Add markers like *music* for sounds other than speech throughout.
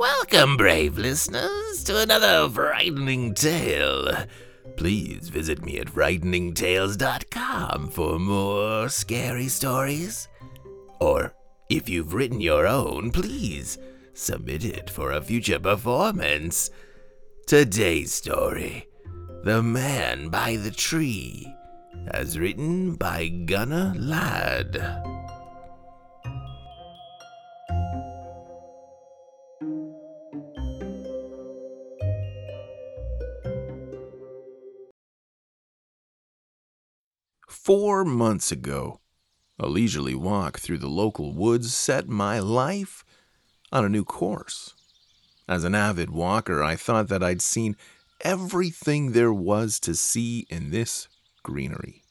Welcome, brave listeners, to another frightening tale. Please visit me at frighteningtales.com for more scary stories. Or, if you've written your own, please submit it for a future performance. Today's story The Man by the Tree, as written by Gunnar Ladd. Four months ago, a leisurely walk through the local woods set my life on a new course. As an avid walker, I thought that I'd seen everything there was to see in this greenery.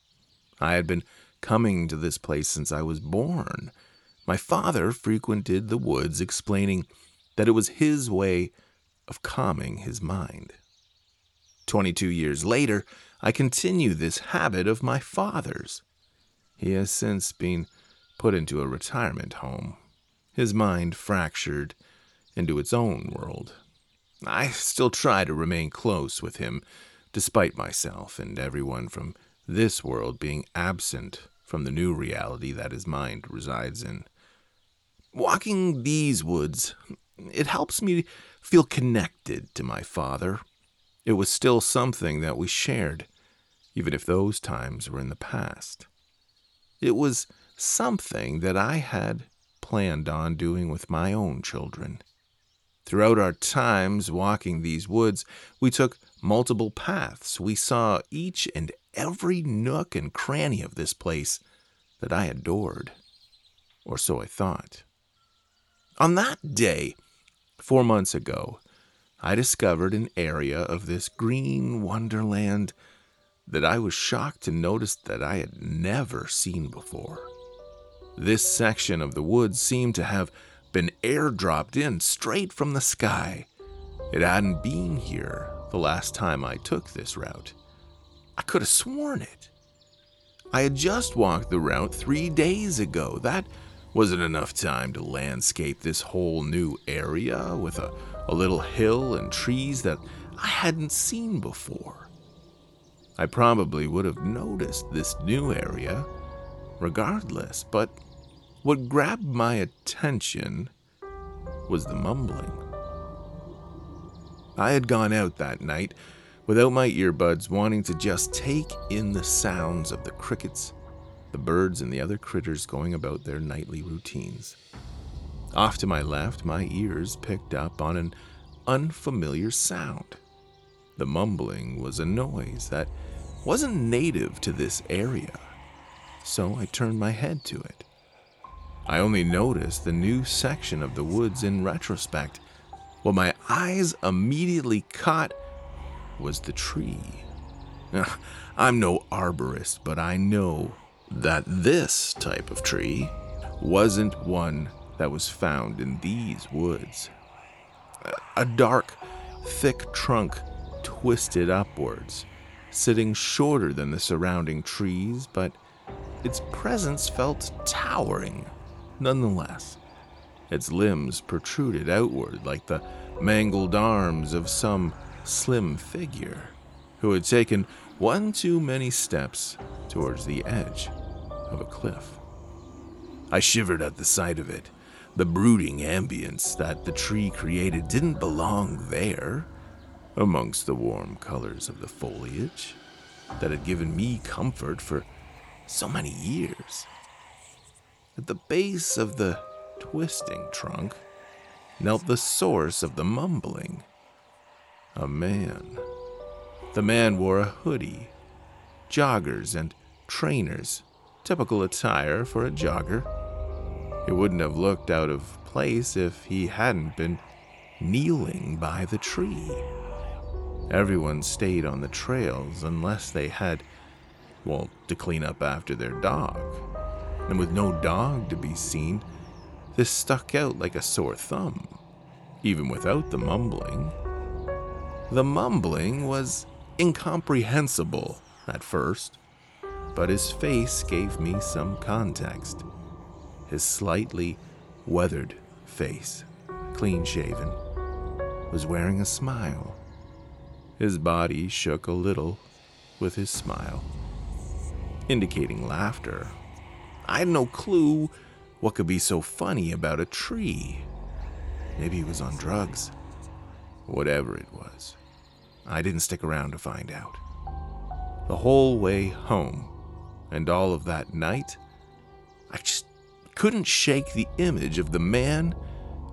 I had been coming to this place since I was born. My father frequented the woods, explaining that it was his way of calming his mind. Twenty two years later, I continue this habit of my father's. He has since been put into a retirement home, his mind fractured into its own world. I still try to remain close with him, despite myself and everyone from this world being absent from the new reality that his mind resides in. Walking these woods, it helps me feel connected to my father it was still something that we shared, even if those times were in the past. It was something that I had planned on doing with my own children. Throughout our times walking these woods, we took multiple paths. We saw each and every nook and cranny of this place that I adored, or so I thought. On that day, four months ago, I discovered an area of this green wonderland that I was shocked to notice that I had never seen before. This section of the woods seemed to have been airdropped in straight from the sky. It hadn't been here the last time I took this route. I could have sworn it. I had just walked the route three days ago. That wasn't enough time to landscape this whole new area with a a little hill and trees that I hadn't seen before. I probably would have noticed this new area regardless, but what grabbed my attention was the mumbling. I had gone out that night without my earbuds, wanting to just take in the sounds of the crickets, the birds, and the other critters going about their nightly routines. Off to my left, my ears picked up on an unfamiliar sound. The mumbling was a noise that wasn't native to this area, so I turned my head to it. I only noticed the new section of the woods in retrospect. What my eyes immediately caught was the tree. I'm no arborist, but I know that this type of tree wasn't one that was found in these woods. A dark, thick trunk twisted upwards, sitting shorter than the surrounding trees, but its presence felt towering nonetheless. Its limbs protruded outward like the mangled arms of some slim figure who had taken one too many steps towards the edge of a cliff. I shivered at the sight of it the brooding ambience that the tree created didn't belong there, amongst the warm colors of the foliage that had given me comfort for so many years. At the base of the twisting trunk knelt the source of the mumbling a man. The man wore a hoodie, joggers, and trainers, typical attire for a jogger it wouldn't have looked out of place if he hadn't been kneeling by the tree. Everyone stayed on the trails unless they had, well, to clean up after their dog. And with no dog to be seen, this stuck out like a sore thumb, even without the mumbling. The mumbling was incomprehensible at first, but his face gave me some context his slightly weathered face, clean shaven, was wearing a smile. His body shook a little with his smile, indicating laughter. I had no clue what could be so funny about a tree. Maybe he was on drugs. Whatever it was, I didn't stick around to find out. The whole way home, and all of that night, I just couldn't shake the image of the man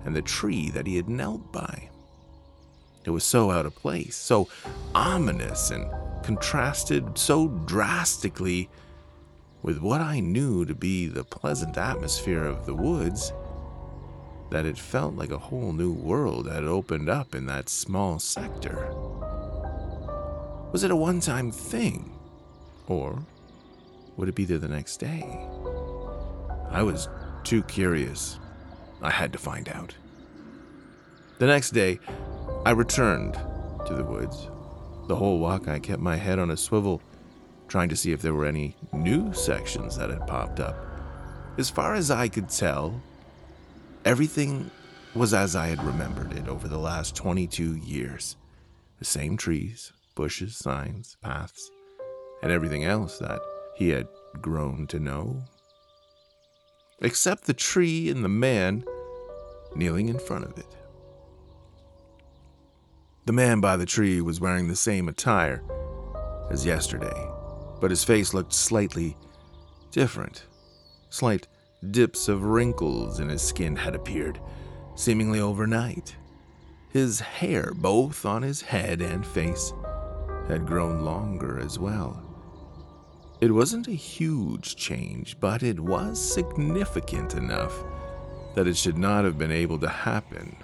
and the tree that he had knelt by. It was so out of place, so ominous, and contrasted so drastically with what I knew to be the pleasant atmosphere of the woods that it felt like a whole new world had opened up in that small sector. Was it a one time thing? Or would it be there the next day? I was too curious. I had to find out. The next day, I returned to the woods. The whole walk, I kept my head on a swivel, trying to see if there were any new sections that had popped up. As far as I could tell, everything was as I had remembered it over the last 22 years the same trees, bushes, signs, paths, and everything else that he had grown to know. Except the tree and the man kneeling in front of it. The man by the tree was wearing the same attire as yesterday, but his face looked slightly different. Slight dips of wrinkles in his skin had appeared, seemingly overnight. His hair, both on his head and face, had grown longer as well. It wasn't a huge change, but it was significant enough that it should not have been able to happen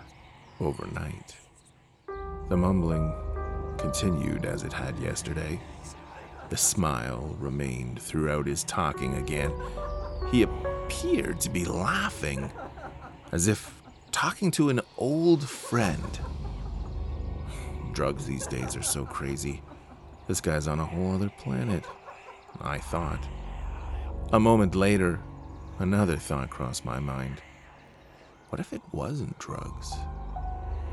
overnight. The mumbling continued as it had yesterday. The smile remained throughout his talking again. He appeared to be laughing, as if talking to an old friend. Drugs these days are so crazy. This guy's on a whole other planet, I thought. A moment later, another thought crossed my mind. What if it wasn't drugs?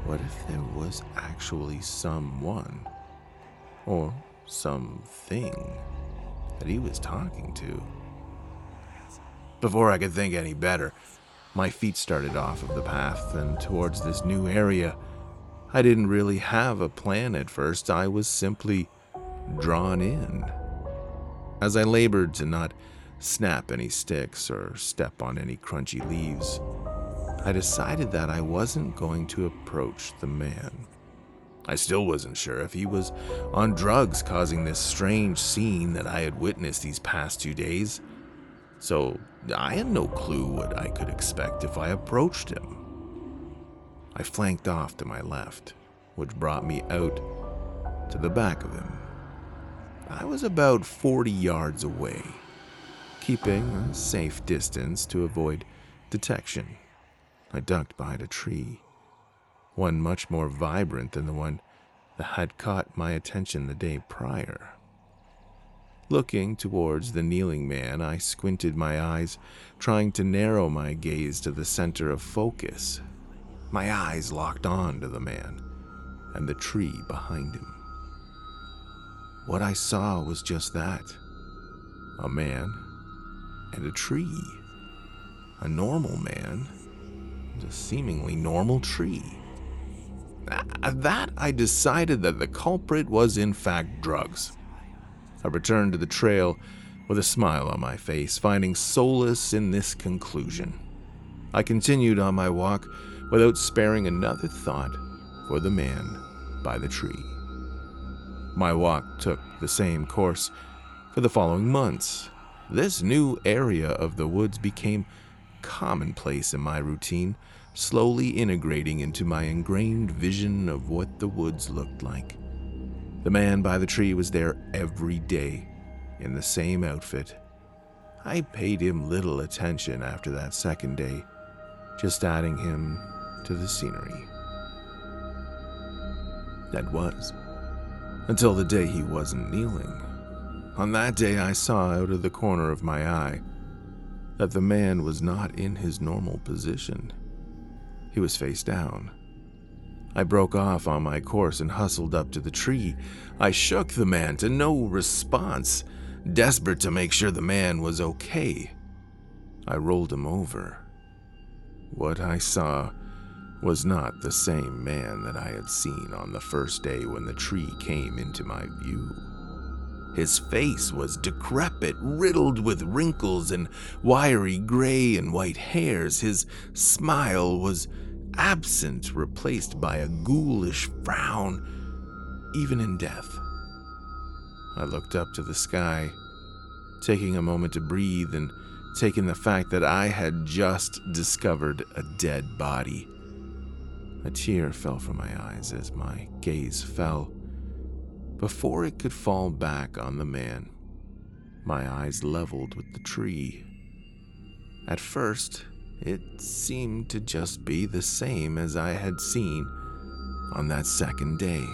What if there was actually someone or something that he was talking to? Before I could think any better, my feet started off of the path and towards this new area. I didn't really have a plan at first, I was simply drawn in. As I labored to not snap any sticks or step on any crunchy leaves, I decided that I wasn't going to approach the man. I still wasn't sure if he was on drugs causing this strange scene that I had witnessed these past two days, so I had no clue what I could expect if I approached him. I flanked off to my left, which brought me out to the back of him. I was about 40 yards away, keeping a safe distance to avoid detection. I ducked behind a tree, one much more vibrant than the one that had caught my attention the day prior. Looking towards the kneeling man, I squinted my eyes, trying to narrow my gaze to the center of focus. My eyes locked on to the man and the tree behind him. What I saw was just that a man and a tree. A normal man and a seemingly normal tree. At that, I decided that the culprit was in fact drugs. I returned to the trail with a smile on my face, finding solace in this conclusion. I continued on my walk without sparing another thought for the man by the tree. My walk took the same course for the following months. This new area of the woods became commonplace in my routine, slowly integrating into my ingrained vision of what the woods looked like. The man by the tree was there every day, in the same outfit. I paid him little attention after that second day, just adding him to the scenery. That was, until the day he wasn't kneeling. On that day, I saw out of the corner of my eye that the man was not in his normal position. He was face down, I broke off on my course and hustled up to the tree. I shook the man to no response, desperate to make sure the man was okay. I rolled him over. What I saw was not the same man that I had seen on the first day when the tree came into my view. His face was decrepit, riddled with wrinkles and wiry gray and white hairs. His smile was absent, replaced by a ghoulish frown, even in death. I looked up to the sky, taking a moment to breathe and taking the fact that I had just discovered a dead body. A tear fell from my eyes as my gaze fell. Before it could fall back on the man, my eyes leveled with the tree. At first, it seemed to just be the same as I had seen on that second day,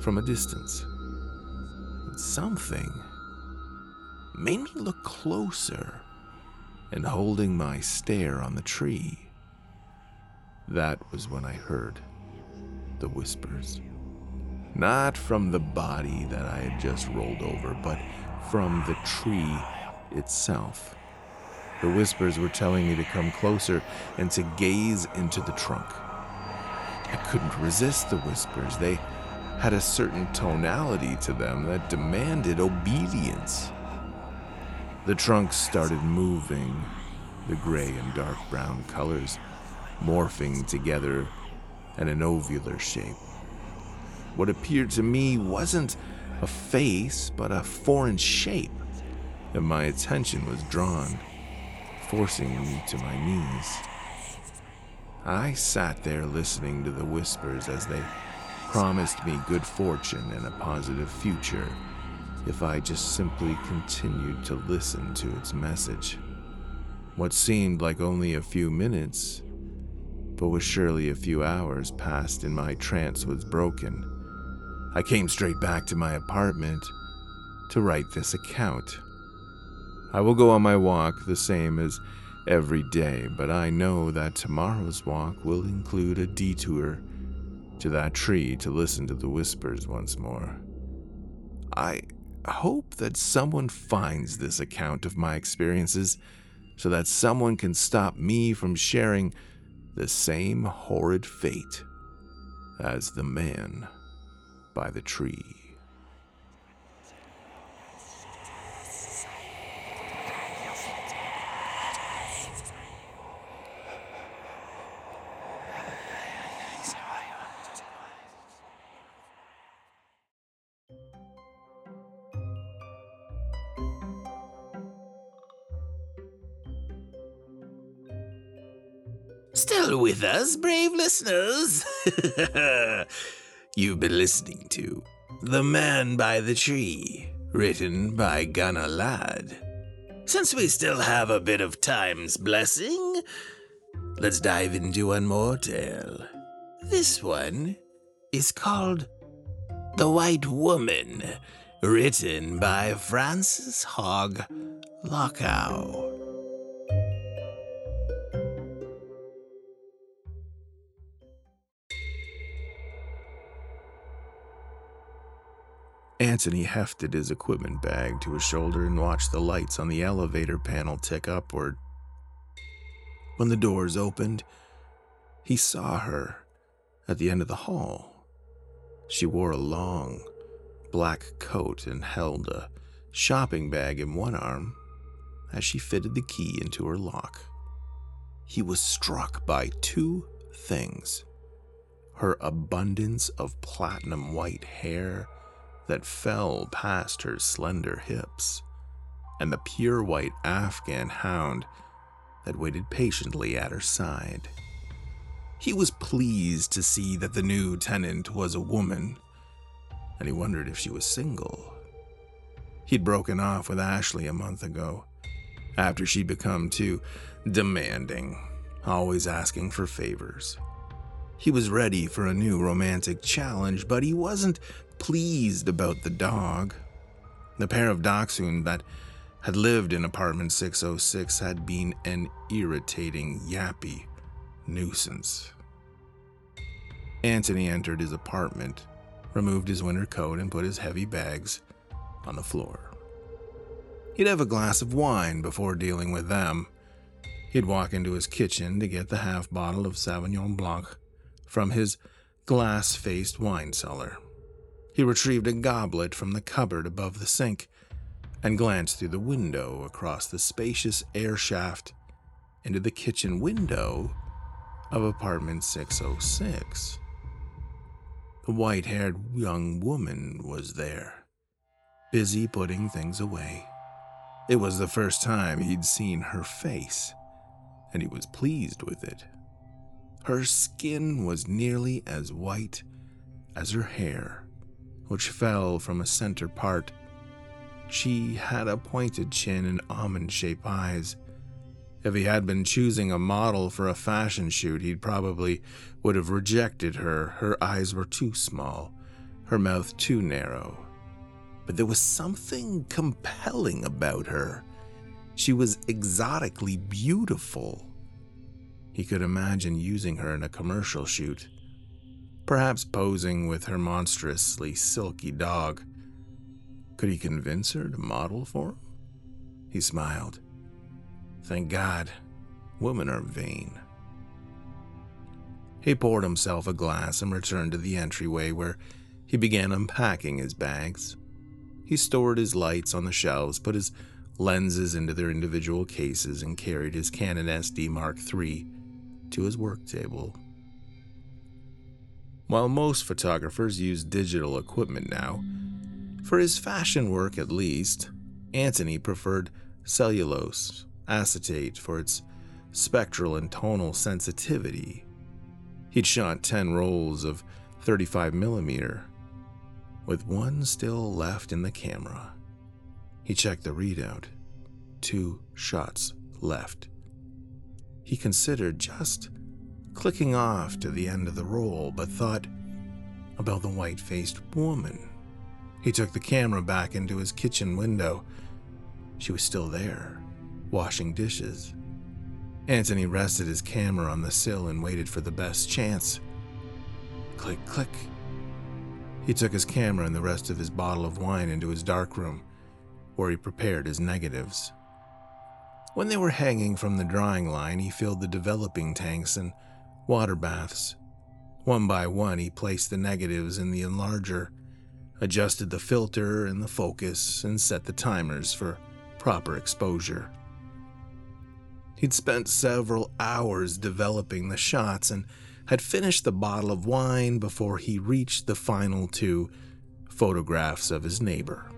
from a distance. Something made me look closer and holding my stare on the tree. That was when I heard the whispers. Not from the body that I had just rolled over, but from the tree itself. The whispers were telling me to come closer and to gaze into the trunk. I couldn't resist the whispers. They had a certain tonality to them that demanded obedience. The trunk started moving, the gray and dark brown colors morphing together in an ovular shape. What appeared to me wasn't a face, but a foreign shape, and my attention was drawn forcing me to my knees. I sat there listening to the whispers as they promised me good fortune and a positive future if I just simply continued to listen to its message. What seemed like only a few minutes, but was surely a few hours passed and my trance was broken. I came straight back to my apartment to write this account. I will go on my walk the same as every day, but I know that tomorrow's walk will include a detour to that tree to listen to the whispers once more. I hope that someone finds this account of my experiences so that someone can stop me from sharing the same horrid fate as the man by the tree. With us, brave listeners? *laughs* You've been listening to The Man by the Tree, written by Gunnar Ladd. Since we still have a bit of time's blessing, let's dive into one more tale. This one is called The White Woman, written by Frances Hogg Lockow. Antony hefted his equipment bag to his shoulder and watched the lights on the elevator panel tick upward. When the doors opened, he saw her at the end of the hall. She wore a long, black coat and held a shopping bag in one arm as she fitted the key into her lock. He was struck by two things her abundance of platinum white hair that fell past her slender hips, and the pure white Afghan hound that waited patiently at her side. He was pleased to see that the new tenant was a woman, and he wondered if she was single. He'd broken off with Ashley a month ago, after she'd become too demanding, always asking for favors. He was ready for a new romantic challenge, but he wasn't pleased about the dog. The pair of dachshund that had lived in apartment 606 had been an irritating, yappy nuisance. Antony entered his apartment, removed his winter coat, and put his heavy bags on the floor. He'd have a glass of wine before dealing with them. He'd walk into his kitchen to get the half bottle of Sauvignon Blanc from his glass faced wine cellar. He retrieved a goblet from the cupboard above the sink and glanced through the window across the spacious air shaft into the kitchen window of apartment 606. The white haired young woman was there, busy putting things away. It was the first time he'd seen her face, and he was pleased with it. Her skin was nearly as white as her hair, which fell from a center part. She had a pointed chin and almond shaped eyes. If he had been choosing a model for a fashion shoot, he probably would have rejected her. Her eyes were too small, her mouth too narrow, but there was something compelling about her. She was exotically beautiful. He could imagine using her in a commercial shoot, perhaps posing with her monstrously silky dog. Could he convince her to model for him? He smiled. Thank God, women are vain. He poured himself a glass and returned to the entryway where he began unpacking his bags. He stored his lights on the shelves, put his lenses into their individual cases, and carried his Canon SD Mark III to his work table. While most photographers use digital equipment now, for his fashion work at least, Antony preferred cellulose acetate for its spectral and tonal sensitivity. He'd shot 10 rolls of 35mm with one still left in the camera. He checked the readout. Two shots left. He considered just clicking off to the end of the roll, but thought about the white faced woman. He took the camera back into his kitchen window. She was still there, washing dishes. Antony rested his camera on the sill and waited for the best chance. Click, click. He took his camera and the rest of his bottle of wine into his darkroom, where he prepared his negatives. When they were hanging from the drying line, he filled the developing tanks and water baths. One by one, he placed the negatives in the enlarger, adjusted the filter and the focus, and set the timers for proper exposure. He'd spent several hours developing the shots and had finished the bottle of wine before he reached the final two photographs of his neighbor.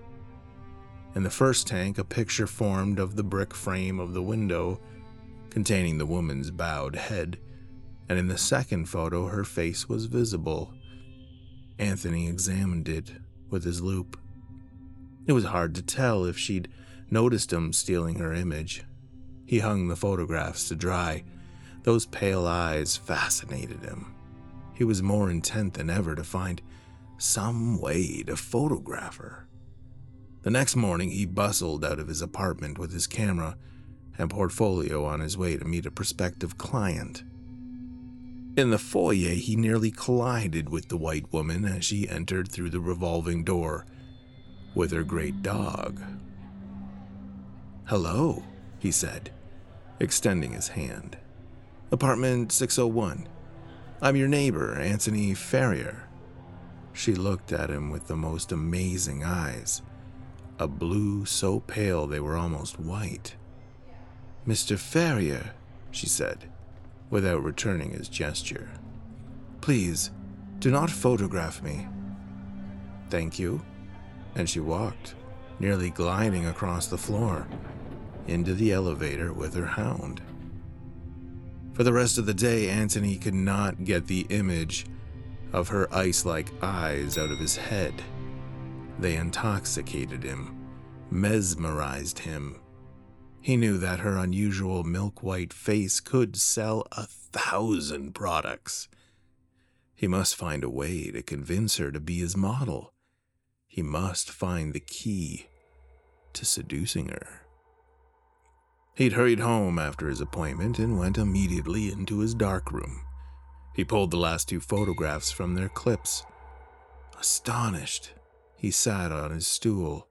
In the first tank, a picture formed of the brick frame of the window containing the woman's bowed head, and in the second photo, her face was visible. Antony examined it with his loupe. It was hard to tell if she'd noticed him stealing her image. He hung the photographs to dry those pale eyes fascinated him. He was more intent than ever to find some way to photograph her. The next morning, he bustled out of his apartment with his camera and portfolio on his way to meet a prospective client. In the foyer, he nearly collided with the white woman as she entered through the revolving door with her great dog. Hello, he said, extending his hand. Apartment 601. I'm your neighbor, Antony Ferrier. She looked at him with the most amazing eyes, a blue so pale they were almost white. Mr. Ferrier, she said, without returning his gesture. Please, do not photograph me. Thank you. And she walked, nearly gliding across the floor, into the elevator with her hound. For the rest of the day, Antony could not get the image of her ice like eyes out of his head. They intoxicated him, mesmerized him. He knew that her unusual milk white face could sell a thousand products. He must find a way to convince her to be his model. He must find the key to seducing her. He'd hurried home after his appointment and went immediately into his darkroom. He pulled the last two photographs from their clips. Astonished, he sat on his stool.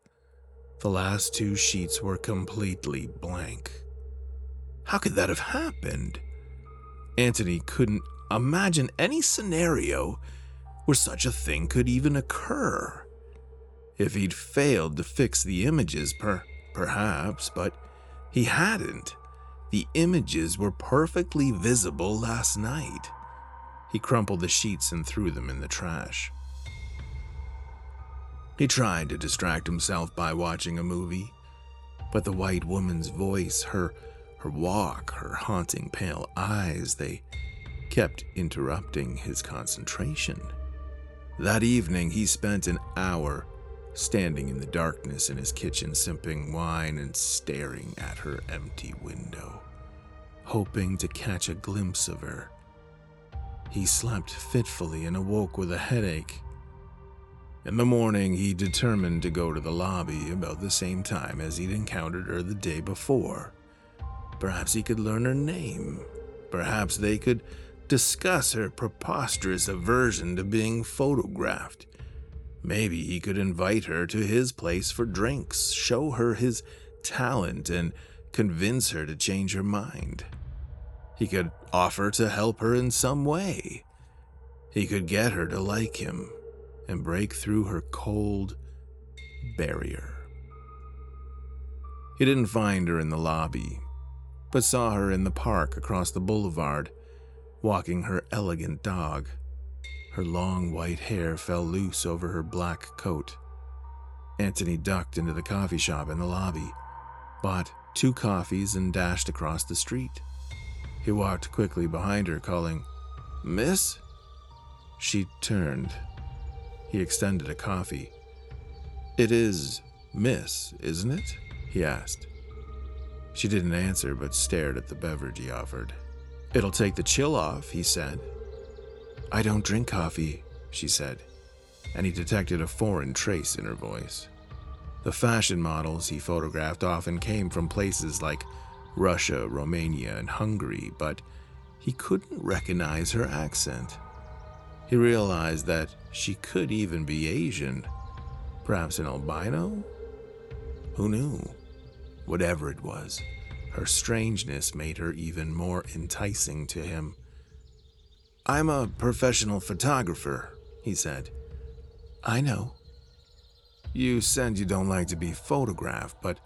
The last two sheets were completely blank. How could that have happened? Antony couldn't imagine any scenario where such a thing could even occur. If he'd failed to fix the images, per- perhaps, but he hadn't. The images were perfectly visible last night. He crumpled the sheets and threw them in the trash. He tried to distract himself by watching a movie, but the white woman's voice, her her walk, her haunting pale eyes, they kept interrupting his concentration. That evening, he spent an hour standing in the darkness in his kitchen, sipping wine and staring at her empty window, hoping to catch a glimpse of her. He slept fitfully and awoke with a headache. In the morning, he determined to go to the lobby about the same time as he'd encountered her the day before. Perhaps he could learn her name. Perhaps they could discuss her preposterous aversion to being photographed. Maybe he could invite her to his place for drinks, show her his talent, and convince her to change her mind. He could offer to help her in some way. He could get her to like him and break through her cold barrier. He didn't find her in the lobby, but saw her in the park across the boulevard, walking her elegant dog. Her long white hair fell loose over her black coat. Antony ducked into the coffee shop in the lobby, bought two coffees, and dashed across the street. He walked quickly behind her, calling, Miss? She turned. He extended a coffee. It is Miss, isn't it? he asked. She didn't answer, but stared at the beverage he offered. It'll take the chill off, he said. I don't drink coffee, she said, and he detected a foreign trace in her voice. The fashion models he photographed often came from places like Russia, Romania, and Hungary, but he couldn't recognize her accent. He realized that she could even be Asian, perhaps an albino? Who knew? Whatever it was, her strangeness made her even more enticing to him. I'm a professional photographer, he said. I know. You said you don't like to be photographed, but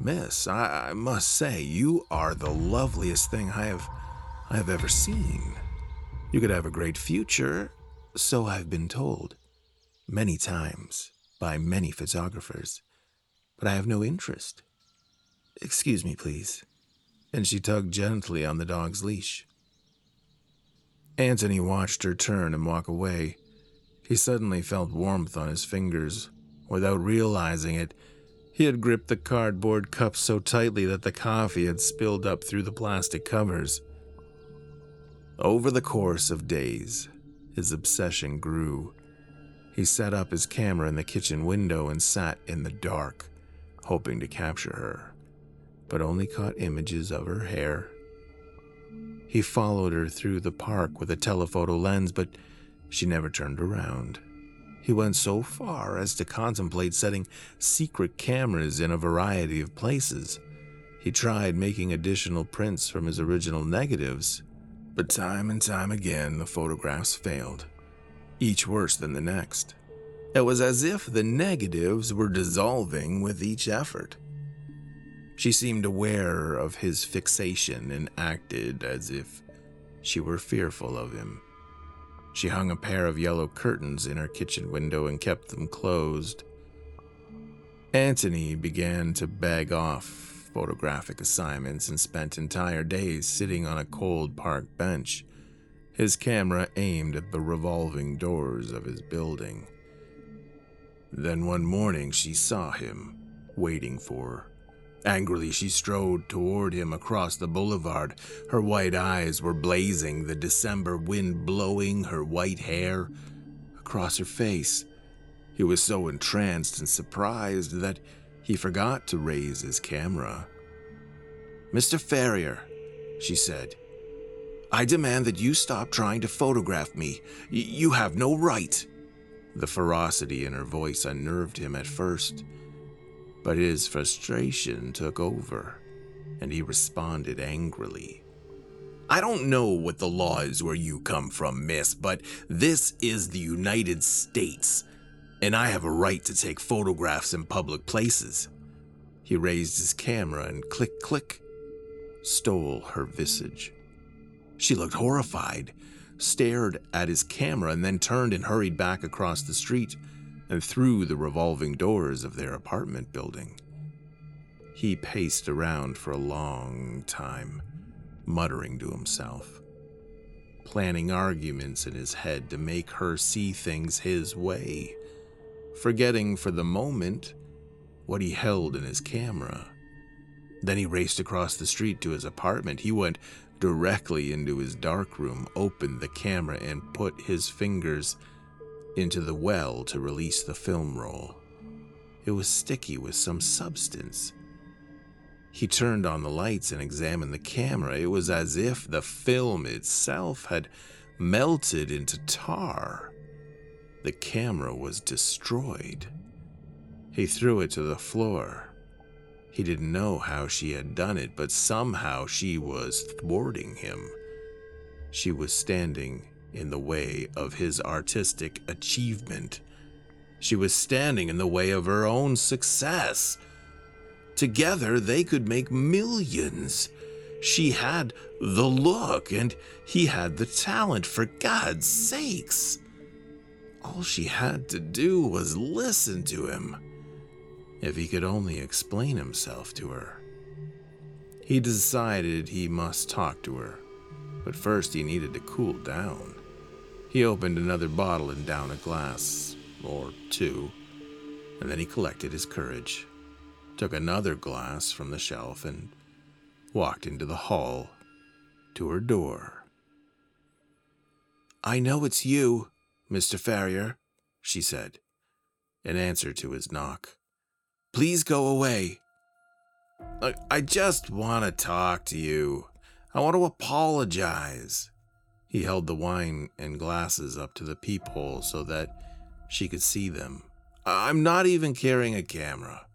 Miss, I, I must say, you are the loveliest thing I have I have ever seen. You could have a great future, so I've been told, many times by many photographers, but I have no interest. Excuse me, please. And she tugged gently on the dog's leash. Antony watched her turn and walk away. He suddenly felt warmth on his fingers. Without realizing it, he had gripped the cardboard cup so tightly that the coffee had spilled up through the plastic covers. Over the course of days, his obsession grew. He set up his camera in the kitchen window and sat in the dark, hoping to capture her, but only caught images of her hair. He followed her through the park with a telephoto lens, but she never turned around. He went so far as to contemplate setting secret cameras in a variety of places. He tried making additional prints from his original negatives, but time and time again the photographs failed, each worse than the next. It was as if the negatives were dissolving with each effort. She seemed aware of his fixation and acted as if she were fearful of him. She hung a pair of yellow curtains in her kitchen window and kept them closed. Antony began to beg off photographic assignments and spent entire days sitting on a cold park bench, his camera aimed at the revolving doors of his building. Then one morning she saw him, waiting for her. Angrily, she strode toward him across the boulevard. Her white eyes were blazing, the December wind blowing her white hair across her face. He was so entranced and surprised that he forgot to raise his camera. Mr. Ferrier, she said, I demand that you stop trying to photograph me. Y- you have no right. The ferocity in her voice unnerved him at first, but his frustration took over, and he responded angrily. I don't know what the law is where you come from, miss, but this is the United States, and I have a right to take photographs in public places. He raised his camera and click, click, stole her visage. She looked horrified, stared at his camera, and then turned and hurried back across the street and through the revolving doors of their apartment building. He paced around for a long time, muttering to himself, planning arguments in his head to make her see things his way, forgetting for the moment what he held in his camera. Then he raced across the street to his apartment. He went directly into his dark room, opened the camera, and put his fingers into the well to release the film roll. It was sticky with some substance. He turned on the lights and examined the camera. It was as if the film itself had melted into tar. The camera was destroyed. He threw it to the floor. He didn't know how she had done it, but somehow she was thwarting him. She was standing in the way of his artistic achievement. She was standing in the way of her own success. Together, they could make millions. She had the look, and he had the talent, for God's sakes. All she had to do was listen to him. If he could only explain himself to her. He decided he must talk to her, but first he needed to cool down. He opened another bottle and downed a glass, or two, and then he collected his courage, took another glass from the shelf, and walked into the hall to her door. I know it's you, Mr. Ferrier, she said, in answer to his knock. Please go away. I, I just want to talk to you. I want to apologize. He held the wine and glasses up to the peephole so that she could see them. I'm not even carrying a camera.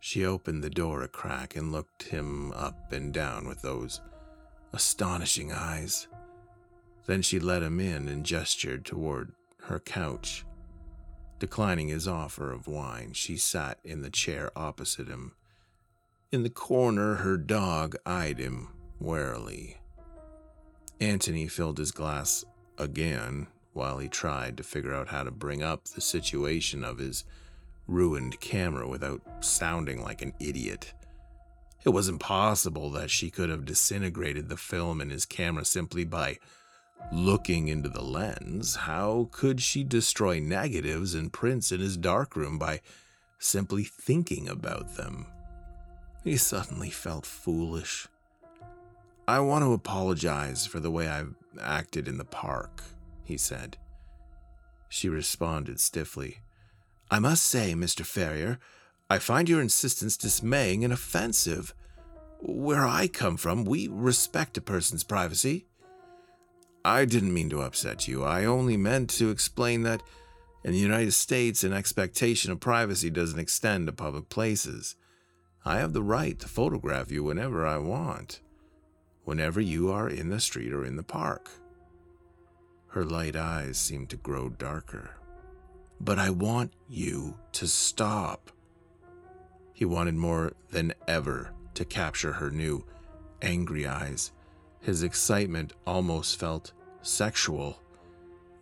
She opened the door a crack and looked him up and down with those astonishing eyes. Then she let him in and gestured toward her couch. Declining his offer of wine, she sat in the chair opposite him. In the corner, her dog eyed him warily. Antony filled his glass again while he tried to figure out how to bring up the situation of his ruined camera without sounding like an idiot. It was impossible that she could have disintegrated the film in his camera simply by Looking into the lens, how could she destroy negatives and prints in his darkroom by simply thinking about them? He suddenly felt foolish. I want to apologize for the way I've acted in the park, he said. She responded stiffly. I must say, Mr. Ferrier, I find your insistence dismaying and offensive. Where I come from, we respect a person's privacy. I didn't mean to upset you. I only meant to explain that in the United States, an expectation of privacy doesn't extend to public places. I have the right to photograph you whenever I want, whenever you are in the street or in the park. Her light eyes seemed to grow darker. But I want you to stop. He wanted more than ever to capture her new, angry eyes his excitement almost felt sexual.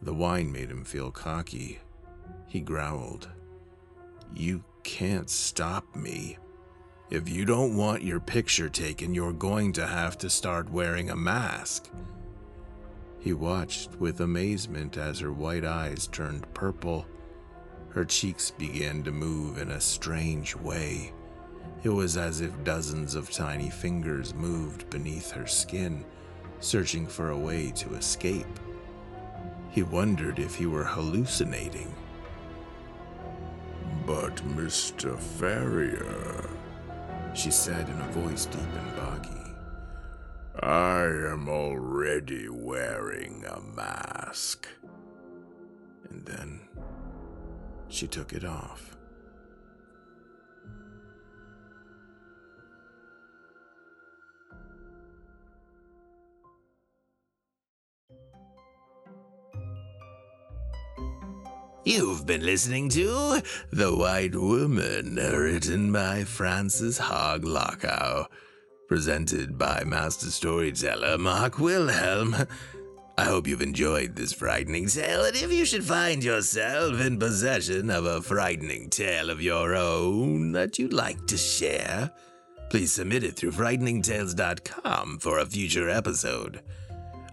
The wine made him feel cocky. He growled, You can't stop me. If you don't want your picture taken, you're going to have to start wearing a mask. He watched with amazement as her white eyes turned purple. Her cheeks began to move in a strange way. It was as if dozens of tiny fingers moved beneath her skin, searching for a way to escape. He wondered if he were hallucinating. But, Mr. Ferrier, she said in a voice deep and boggy, I am already already wearing a mask. And then she took it off. You've been listening to The White Woman, written by Frances Hogg Lockow, presented by master storyteller Mark Wilhelm. I hope you've enjoyed this frightening tale, and if you should find yourself in possession of a frightening tale of your own that you'd like to share, please submit it through frighteningtales.com for a future episode.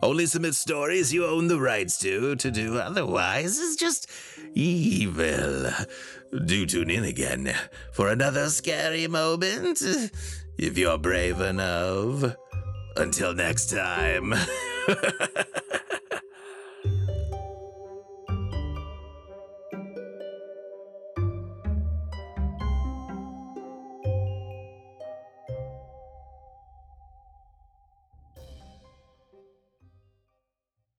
Only submit stories you own the rights to. To do otherwise is just evil. Do tune in again for another scary moment if you're brave enough. Until next time. *laughs*